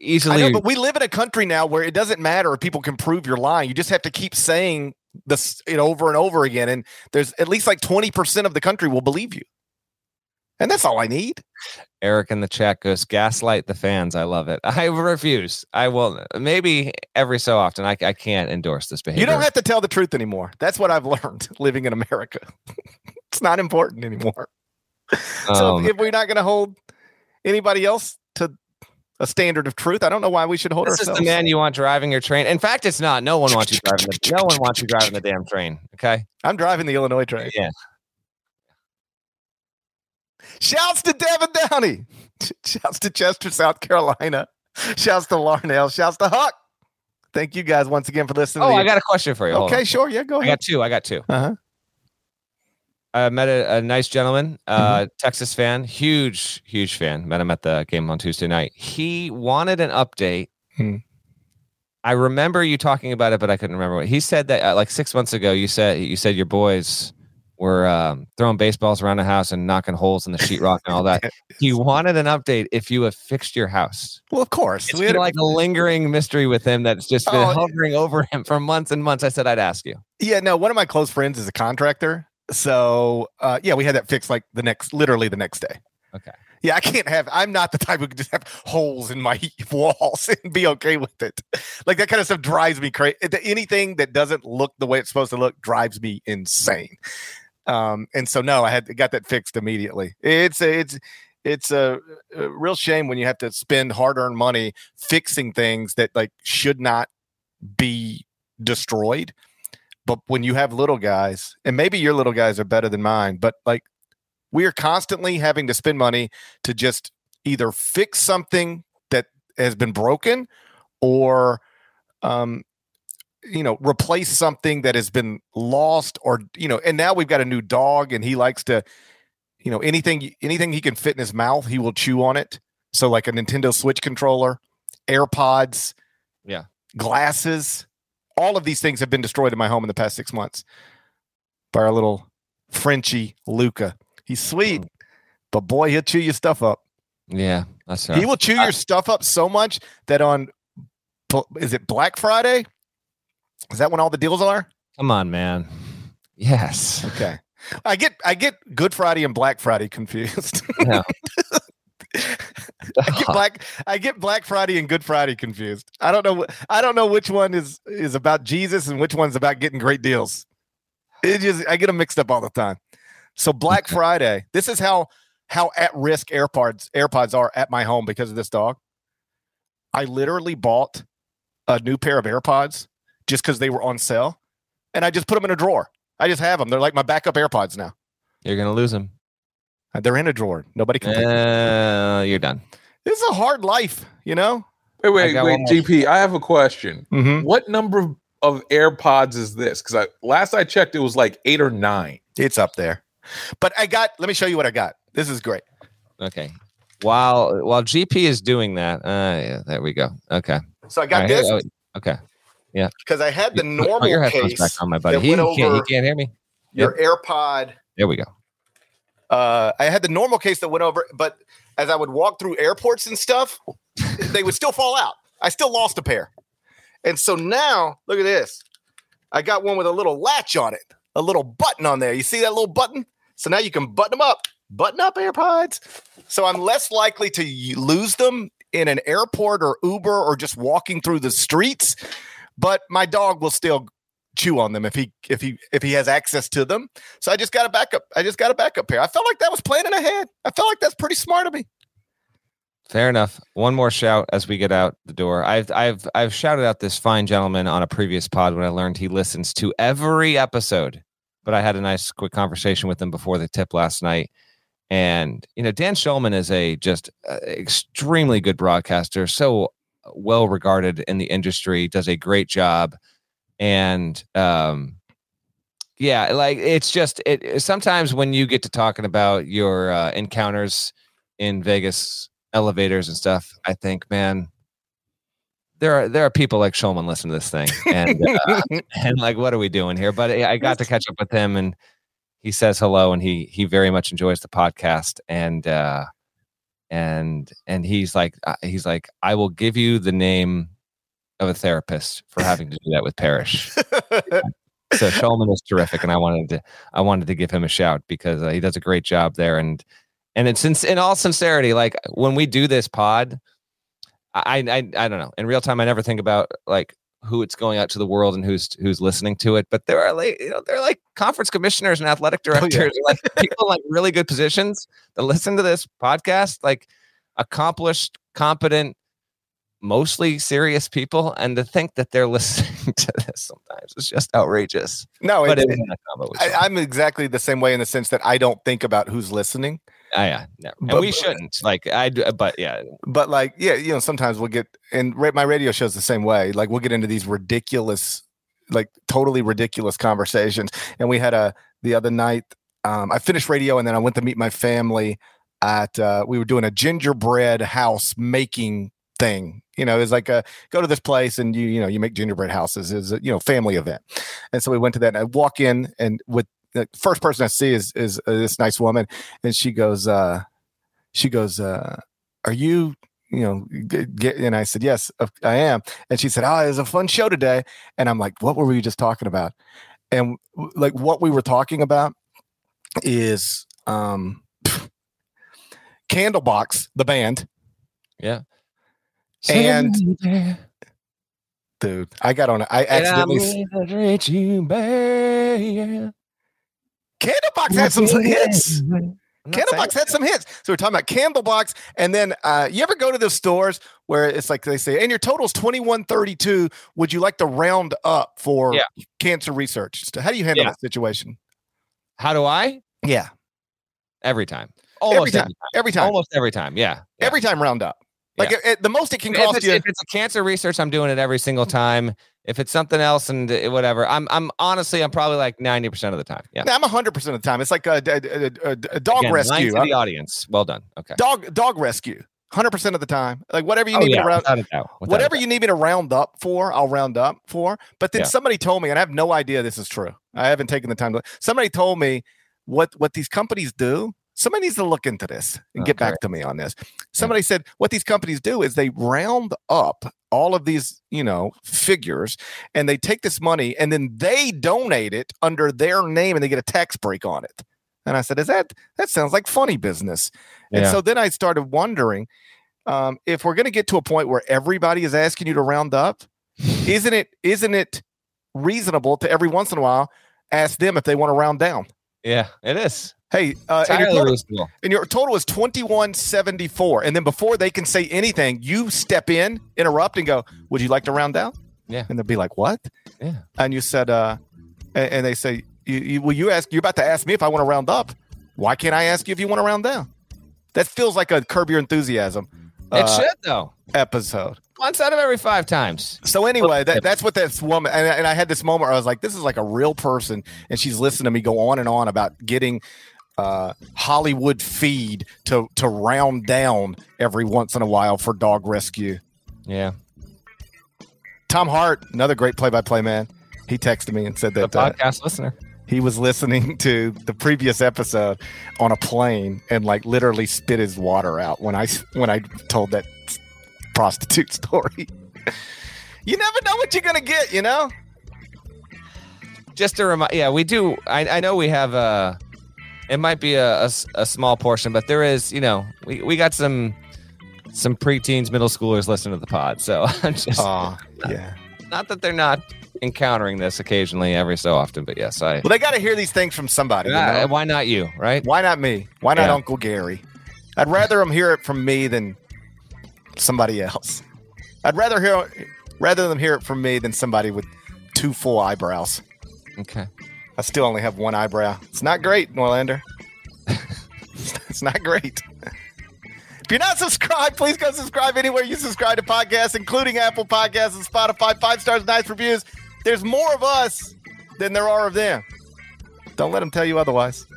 easily. I know, but we live in a country now where it doesn't matter if people can prove you're lying. You just have to keep saying this it over and over again, and there's at least like twenty percent of the country will believe you, and that's all I need. Eric in the chat goes, "Gaslight the fans." I love it. (laughs) I refuse. I will. Maybe every so often, I, I can't endorse this behavior. You don't have to tell the truth anymore. That's what I've (laughs) learned living in America. (laughs) it's not important anymore. so um, if we're not going to hold anybody else to a standard of truth. I don't know why we should hold this ourselves. This is the man you want driving your train. In fact, it's not. No one wants you driving. The, no one wants you driving the damn train. Okay, I'm driving the Illinois train. Yeah. Shouts to Devin Downey. (laughs) Shouts to Chester, South Carolina. Shouts to Larnell. Shouts to Huck. Thank you guys once again for listening. Oh, I got a question for you. Hold okay, on. sure. Yeah, go ahead. I got two. I got 2 Uh-huh. I met a, a nice gentleman, uh, mm-hmm. Texas fan, huge, huge fan. Met him at the game on Tuesday night. He wanted an update. Hmm. I remember you talking about it, but I couldn't remember what he said. That uh, like six months ago, you said you said your boys were um, throwing baseballs around the house and knocking holes in the sheetrock and all that. (laughs) he wanted an update if you have fixed your house. Well, of course, it's we been like a (laughs) lingering mystery with him that's just been oh, hovering over him for months and months. I said I'd ask you. Yeah, no. One of my close friends is a contractor, so uh, yeah, we had that fixed like the next, literally the next day. Okay. Yeah, I can't have. I'm not the type who can just have holes in my (laughs) walls and be okay with it. Like that kind of stuff drives me crazy. Anything that doesn't look the way it's supposed to look drives me insane. Um, and so no, I had got that fixed immediately. It's a, it's it's a, a real shame when you have to spend hard-earned money fixing things that like should not be destroyed but when you have little guys, and maybe your little guys are better than mine, but like we are constantly having to spend money to just either fix something that has been broken or um you know replace something that has been lost or you know and now we've got a new dog and he likes to you know anything anything he can fit in his mouth he will chew on it so like a nintendo switch controller AirPods, Yeah. glasses. All of these things have been destroyed in my home in the past six months by our little Frenchy Luca. He's sweet, but boy, he'll chew your stuff up. Yeah, that's He will chew your stuff up so much that on is it Black Friday? Is that when all the deals are? Come on, man. Yes. Okay. I get I get Good Friday and Black Friday confused. Yeah. (laughs) (laughs) I get oh. Black I get Black Friday and Good Friday confused. I don't know I don't know which one is is about Jesus and which one's about getting great deals. It just I get them mixed up all the time. So Black Friday, this is how how at risk AirPods AirPods are at my home because of this dog. I literally bought a new pair of AirPods just because they were on sale, and I just put them in a drawer. I just have them. They're like my backup AirPods now. You're gonna lose him. They're in a drawer. Nobody can. Uh, you're done. It's a hard life, you know. Wait, wait, got wait. GP. I have a question. Mm-hmm. What number of, of AirPods is this? Because I last I checked, it was like eight or nine. It's up there. But I got. Let me show you what I got. This is great. Okay. While while GP is doing that, uh, yeah, there we go. Okay. So I got All right, here- this oh, okay. Yeah. Because I had the You- put normal your headphones case. back on, my buddy. He, he can't, he can't hear me. Your AirPod. There we go. Uh, I had the normal case that went over, but as I would walk through airports and stuff, they would still fall out. I still lost a pair, and so now look at this. I got one with a little latch on it, a little button on there. You see that little button? So now you can button them up. Button up AirPods. So I'm less likely to lose them in an airport or Uber or just walking through the streets. But my dog will still chew on them if he if he if he has access to them. So I just got a backup. I just got a backup pair. I felt like that was planning ahead. I felt like that's pretty smart of me. Fair enough. One more shout as we get out the door. I've I've I've shouted out this fine gentleman on a previous pod when I learned he listens to every episode. But I had a nice quick conversation with him before the tip last night. And you know, Dan Shulman is a just uh, extremely good broadcaster, so well regarded in the industry, does a great job. And um yeah, like it's just it sometimes when you get to talking about your uh, encounters in Vegas elevators and stuff, I think, man, there are there are people like Shulman listen to this thing, and uh, (laughs) and like, what are we doing here? But I I got to catch up with him, and he says hello, and he he very much enjoys the podcast, and uh, and and he's like uh, he's like, I will give you the name of a therapist for having to do that with Parrish. (laughs) so Shulman is terrific, and I wanted to I wanted to give him a shout because uh, he does a great job there, and and it's in, in all sincerity, like when we do this pod, I, I I don't know. In real time, I never think about like who it's going out to the world and who's who's listening to it. But there are like you know there are like conference commissioners and athletic Oh, yeah. directors, like people in, like really good positions that listen to this podcast, like accomplished, competent, mostly serious people, and to think that they're (laughs) listening to this sometimes is just outrageous. no, But it, it I, i'm exactly the same way in the sense that I don't think about who's listening. Ah, yeah, no. and but- we shouldn't. Like I, do, but yeah, But like, yeah, you know, sometimes we'll get and my radio show's the same way. Like we'll get into these ridiculous, like totally ridiculous conversations. And we had a the other night. Um, I finished radio and then I went to meet my family at. Uh, we were doing a gingerbread house making thing. You know, it's like a go to this place and you you know you make gingerbread houses. Is you know family event. And so we went to that. And I walk in and with the first person I see is is uh, this nice woman, and she goes. uh she goes, uh, "Are you, you know?" g- Get, and I said, "Yes, I am." And she said, "Oh, it was a fun show today." And I'm like, "What were we just talking about?" And like, what we were talking about is um, Candlebox, the band. yeah. And- Dude, I got on it. I and accidentally. gonna you. Candlebox had some hits. Candlebox had some hits. So we're talking about Candlebox, and then uh, you ever go to those stores where it's like they say, "And your total's twenty one thirty two. Would you like to round up for Yeah. cancer research?" So how do you handle Yeah. that situation? How do I? Yeah, Every time. Almost time. every time, Almost every time. Yeah. yeah. every time round up. Like Yeah. it- it- the most it can if cost it's, you. if it's a cancer research, I'm doing it every single time. If it's something else and uh, whatever, I'm I'm honestly I'm probably like 90% of the time. Yeah. I'm hundred percent of the time. It's like a, a, a- a- dog Again, rescue. the audience. Well done. Okay. Dog dog rescue. hundred percent of the time. Like whatever you Oh, need me to round, without a doubt, without a whatever you need me to round up for, I'll round up for. But then Yeah. somebody told me, and I have no idea this is true. I haven't taken the time to. Somebody told me what what these companies do. Somebody needs to look into this and get Okay. back to me on this. Somebody said what these companies do is they round up all of these, you know, figures and they take this money and then they donate it under their name and they get a tax break on it. And I said, "Is that that sounds like funny business?" And so then I started wondering um, if we're going to get to a point where everybody is asking you to round up, isn't it isn't it reasonable to every once in a while ask them if they want to round down? Yeah, it is. Hey, uh, and, your total, and your total is twenty one seventy four, and then before they can say anything, you step in, interrupt, and go, "Would you like to round down?" Yeah. and they'll be like, "What?" Yeah. and you said, uh, and, and they say, you, you, "Well, you ask, you're about to ask me if I want to round up. Why can't I ask you if you want to round down?" That feels like a curb your enthusiasm It uh, should though. episode. Once out of every five times. So anyway, that, that's what this woman and, I- and I had this moment where I was like, this is like a real person, and she's listening to me go on and on about getting uh, Hollywood feed to to round down every once in a while for dog rescue. Yeah. Tom Hart, another great play-by-play man, he texted me and said The that uh, podcast listener. he was listening (laughs) to the previous episode on a plane and like literally spit his water out when I when I told that prostitute (laughs) story. you never know what you're gonna get, you know. Just to remind, yeah, we do. I, I know we have a. It might be a a small portion, but there is, you know, we, we got some some preteens, middle schoolers listening to the pod. So (laughs) I'm just Oh, yeah. not that they're not encountering this occasionally every so often, but yes, I. Well, they got to hear these things from somebody. you Ah, know? why not you, right? Why not me? Why not Yeah. Uncle Gary? I'd rather them hear it from me than somebody else. I'd rather hear rather them hear it from me than somebody with two full eyebrows. Okay. I still only have one eyebrow. It's not great, Norlander. (laughs) it's not great. If you're not subscribed, please go subscribe anywhere you subscribe to podcasts, including Apple Podcasts and Spotify. Five stars, nice reviews. There's more of us than there are of them. Don't let them tell you otherwise.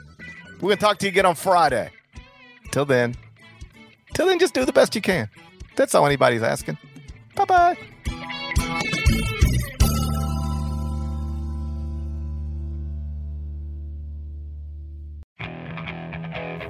We're going to talk to you again on Friday. Till then, till then, just do the best you can. That's all anybody's asking. Bye bye.